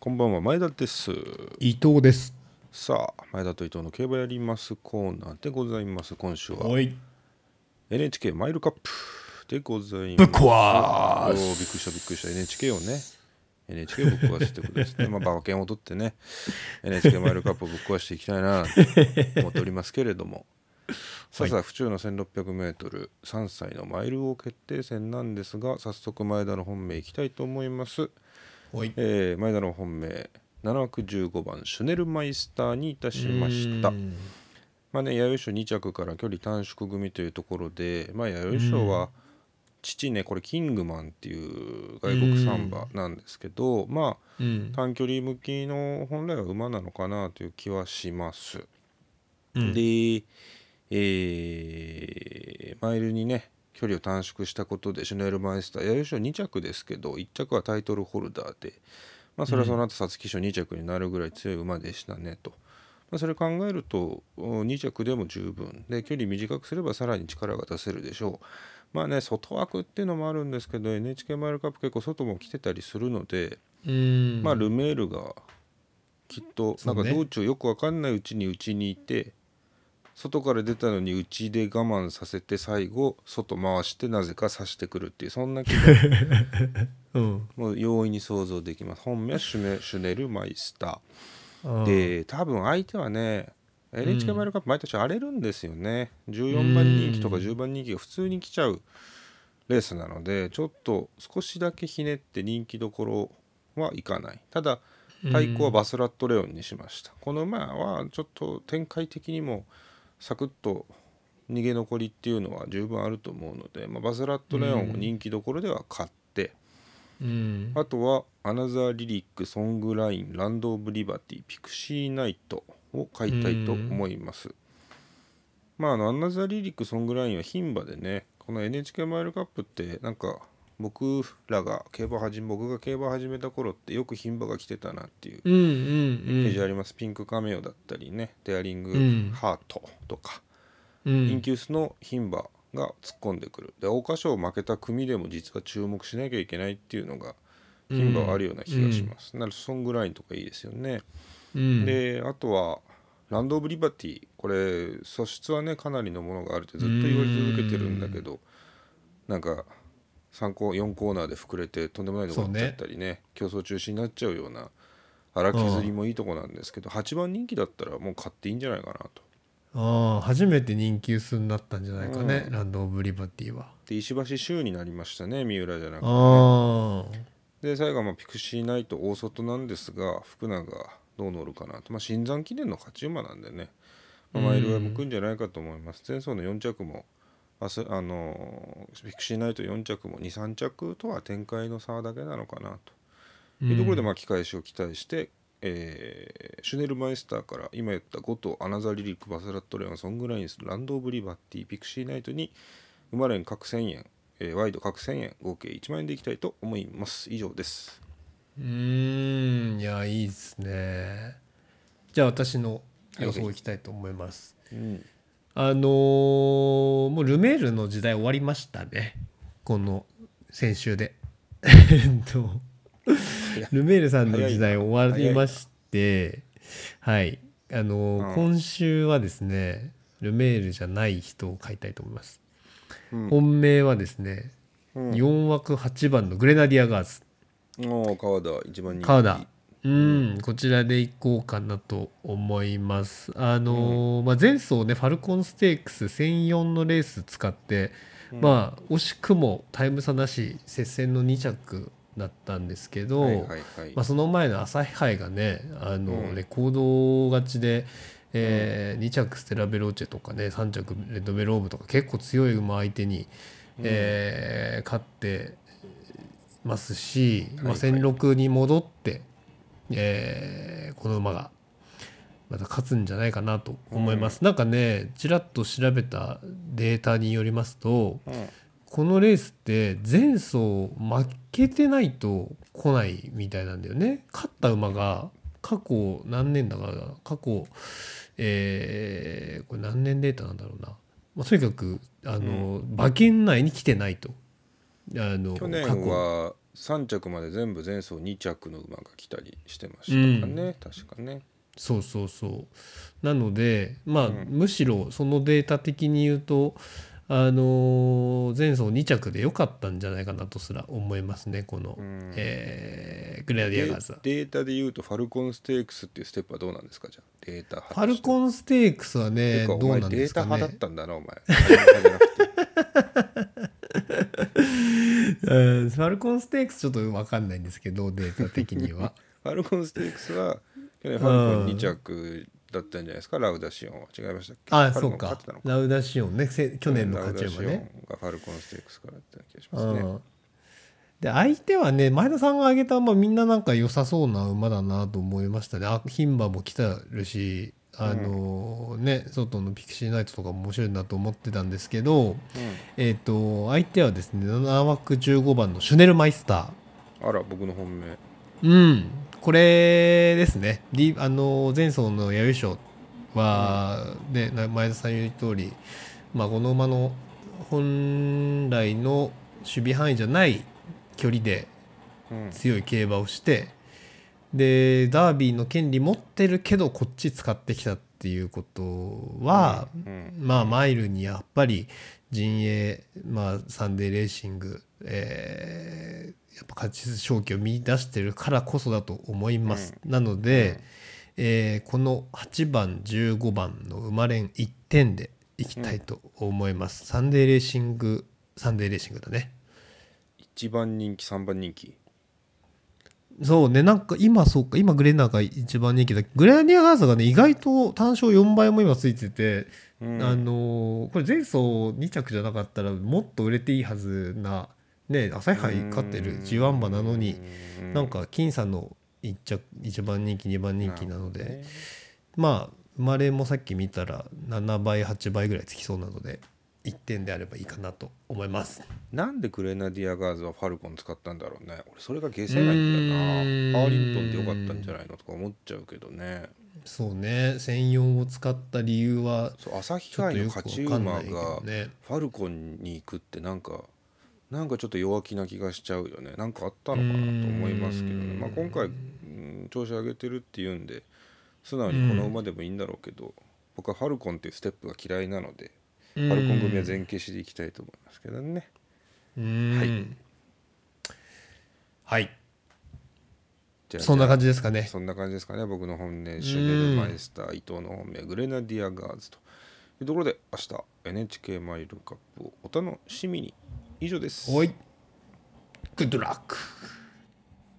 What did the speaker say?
こんばんは前田です。伊藤です。さあ前田と伊藤の競馬やりますコーナーでございます。今週はおい。NHK マイルカップでございます。ぶっ壊す。おーびっくりしたびっくりした。NHK をね。NHK をぶっ壊すってことですね。まあ馬券を取ってね。NHK マイルカップをぶっ壊していきたいなと 思っておりますけれども。さあさあ府中の 1600m3 歳のマイル王決定戦なんですが早速前田の本命いきたいと思いますえー前田の本命7枠15番シュネルマイスターにいたしました。まあね弥生賞2着から距離短縮組というところでまあ弥生賞は父ねこれキングマンっていう外国サンバなんですけどまあうん。短距離向きの本来は馬なのかなという気はします、うん。でえーマイルにね距離を短縮したことでシュネルマイスター弥生賞2着ですけど1着はタイトルホルダーで、まあ、それはその後皐月賞2着になるぐらい強い馬でしたねと、まあ、それ考えると2着でも十分。で距離短くすればさらに力が出せるでしょう。まあね外枠っていうのもあるんですけど NHK マイルカップ結構外も来てたりするので、うん。まあルメールがきっとなんか道中よくわかんないうちにうちにいて外から出たのにうちで我慢させて最後外回してなぜか刺してくるっていうそんな気が。うん。もう容易に想像できます。本命はシュネシュネルマイスタあー。ーで多分相手はね NHK マイルカップ毎年荒れるんですよね、14番人気とか10番人気が普通に来ちゃうレースなのでちょっと少しだけひねって人気どころはいかない。ただ対抗はバスラットレオンにしました、この馬はちょっと展開的にもサクッと逃げ残りっていうのは十分あると思うので、まあ、バスラットレオンを人気どころでは買って、うんあとはアナザーリリックソングラインランド・オブ・リバティピクシーナイトを買いたいと思います。まああのアナザーリリックソングラインは牝馬でねこの NHK マイルカップってなんか僕らが競馬始め僕が競馬始めた頃ってよく牝馬が来てたなっていううんうんうペーんジあります、ピンクカメオだったりねデアリングうん。ハートとか、うインんキュースの牝馬が突っ込んでくる。で桜花賞負けた組でも実は注目しなきゃいけないっていうのが牝馬はあるような気がします、なのでソングラインとかいいですよね、うん。であとはランド・オブ・リバティ。これ素質はねかなりのものがあるってずっと言われ続けてるんだけどなんか3コ4コーナーで膨れてとんでもないとこ行っちゃったりね。競争中止になっちゃうような荒削りもいいとこなんですけど8番人気だったらもう買っていいんじゃないかなと。ああ初めて人気薄になったんじゃないかね、うん。ランド・オブ・リバティは。で石橋州になりましたね三浦じゃなくて、ね。で最後はまあピクシーナイト大外なんですが福永がどう乗るかなと、まあ、新山記念の勝ち馬なんでね、まあ、マイルは向くんじゃないかと思います、前走の4着もあすあのーピクシーナイト4着も23着とは展開の差だけなのかなと。いうところでまあ機返しを期待して、えーシュネルマイスターから今言った5頭アナザーリリックバスラットレオンソングラインスランド・オブ・リバティピクシーナイトに生まれん各1000円、えーワイド各1000円合計1万円でいきたいと思います。以上です。うーん。いやいいですね。じゃあ私の予想いきたいと思います、うんあのーもうルメールの時代終わりましたね。この先週で。えっとルメールさんの時代終わりましてはい。あのーうん。今週はですねルメールじゃない人を買いたいと思います、うん。本命はですね、うん。4枠8番のグレナディアガーズ。おー川田一番人気。川田うん、こちらでいこうかなと思います。あのーまあ、前走ねファルコンステークス1004のレース使って、まあ惜しくもタイム差なし接戦の2着だったんですけど、はいはいはい。まあ、その前の朝日杯がねあの、うん。レコード勝ちで、え2着ステラベローチェとかね3着レッドベローブとか結構強い馬相手に、えー勝ってますし、まあ、はいはい。戦六に戻って、えーこの馬がまた勝つんじゃないかなと思います、なんかねちらっと調べたデータによりますとうん。このレースって前走負けてないと来ないみたいなんだよね。勝った馬が過去何年だから過去えーこれ何年データなんだろうな、まあ、とにかくあの、馬券内に来てないと。あの去年過去。は3着まで全部前走2着の馬が来たりしてましたかね、確かね。そうそうそう。なのでまあ、うん。むしろそのデータ的に言うとあのー前走2着で良かったんじゃないかなとすら思いますねこの、うん。えーグレナディアガーズは。データで言うとファルコンステークスっていうステップはどうなんですか？じゃあデータファルコンステークスはねどう前データなんですかね。派だったんだなお前ファルコンステークスちょっと分かんないんですけどデータ的には。ファルコンステークスは去年ファルコン2着だったんじゃないですか？ラウダシオンは。違いましたっけ？あそうか。ラウダシオンね。せ去年の勝ち馬ね。がファルコンステークスからだっ気がしますね。うん。で相手はね前田さんが挙げた馬みんななんか良さそうな馬だなと思いましたね。あ牝馬も来たるしあのね外のピクシーナイトとかも面白いなと思ってたんですけどえっ、と相手はですね7枠15番のシュネルマイスター。あら僕の本命。うん、これですね、リあの前走の弥生賞は、ね、な前田さん言う通り、まあ、この馬の本来の守備範囲じゃない距離でうん。強い競馬をしてでダービーの権利持ってるけどこっち使ってきたっていうことは、うんまあマイルにやっぱり陣営、まあ、サンデーレーシング、えーやっぱ勝ち勝機を見出してるからこそだと思います。なので、えーこの8番15番の馬連1点でいきたいと思います。サンデーレーシングサンデーレーシングだね。1番人気3番人気そうねなんか今そうか今グレナーが一番人気だ。グレナディアガーザがね意外と単勝4倍も今ついてて、うん。あのーこれ前走2着じゃなかったらもっと売れていいはずなね朝日杯勝ってる G1 馬なのにうん。なんか僅差の1着1番人気2番人気なのでね。まあ生まれもさっき見たら7倍8倍ぐらいつきそうなので1点であればいいかなと思います。なんでグレナディアガーズはファルコン使ったんだろうね。俺それが消せないんだよな。ハーリントンでよかったんじゃないのとか思っちゃうけどね。そうね。専用を使った理由はそう朝日ちょっとよく杯の勝ち馬がね。ファルコンに行くってなんかなんかちょっと弱気な気がしちゃうよね。なんかあったのかなと思いますけどね、うん。まあ、今回、うん調子上げてるっていうんで素直にこの馬でもいいんだろうけど、僕はファルコンっていうステップが嫌いなので、フファルコン組は全消しでいきたいと思いますけどね。うん。はい。はい。じゃあそんな感じじですかね。そんな感じですかね。僕の本命シュネルマイスター伊藤の本命グレナディアガーズというところで明日 NHK マイルカップをお楽しみに。以上です。おい。グッドラック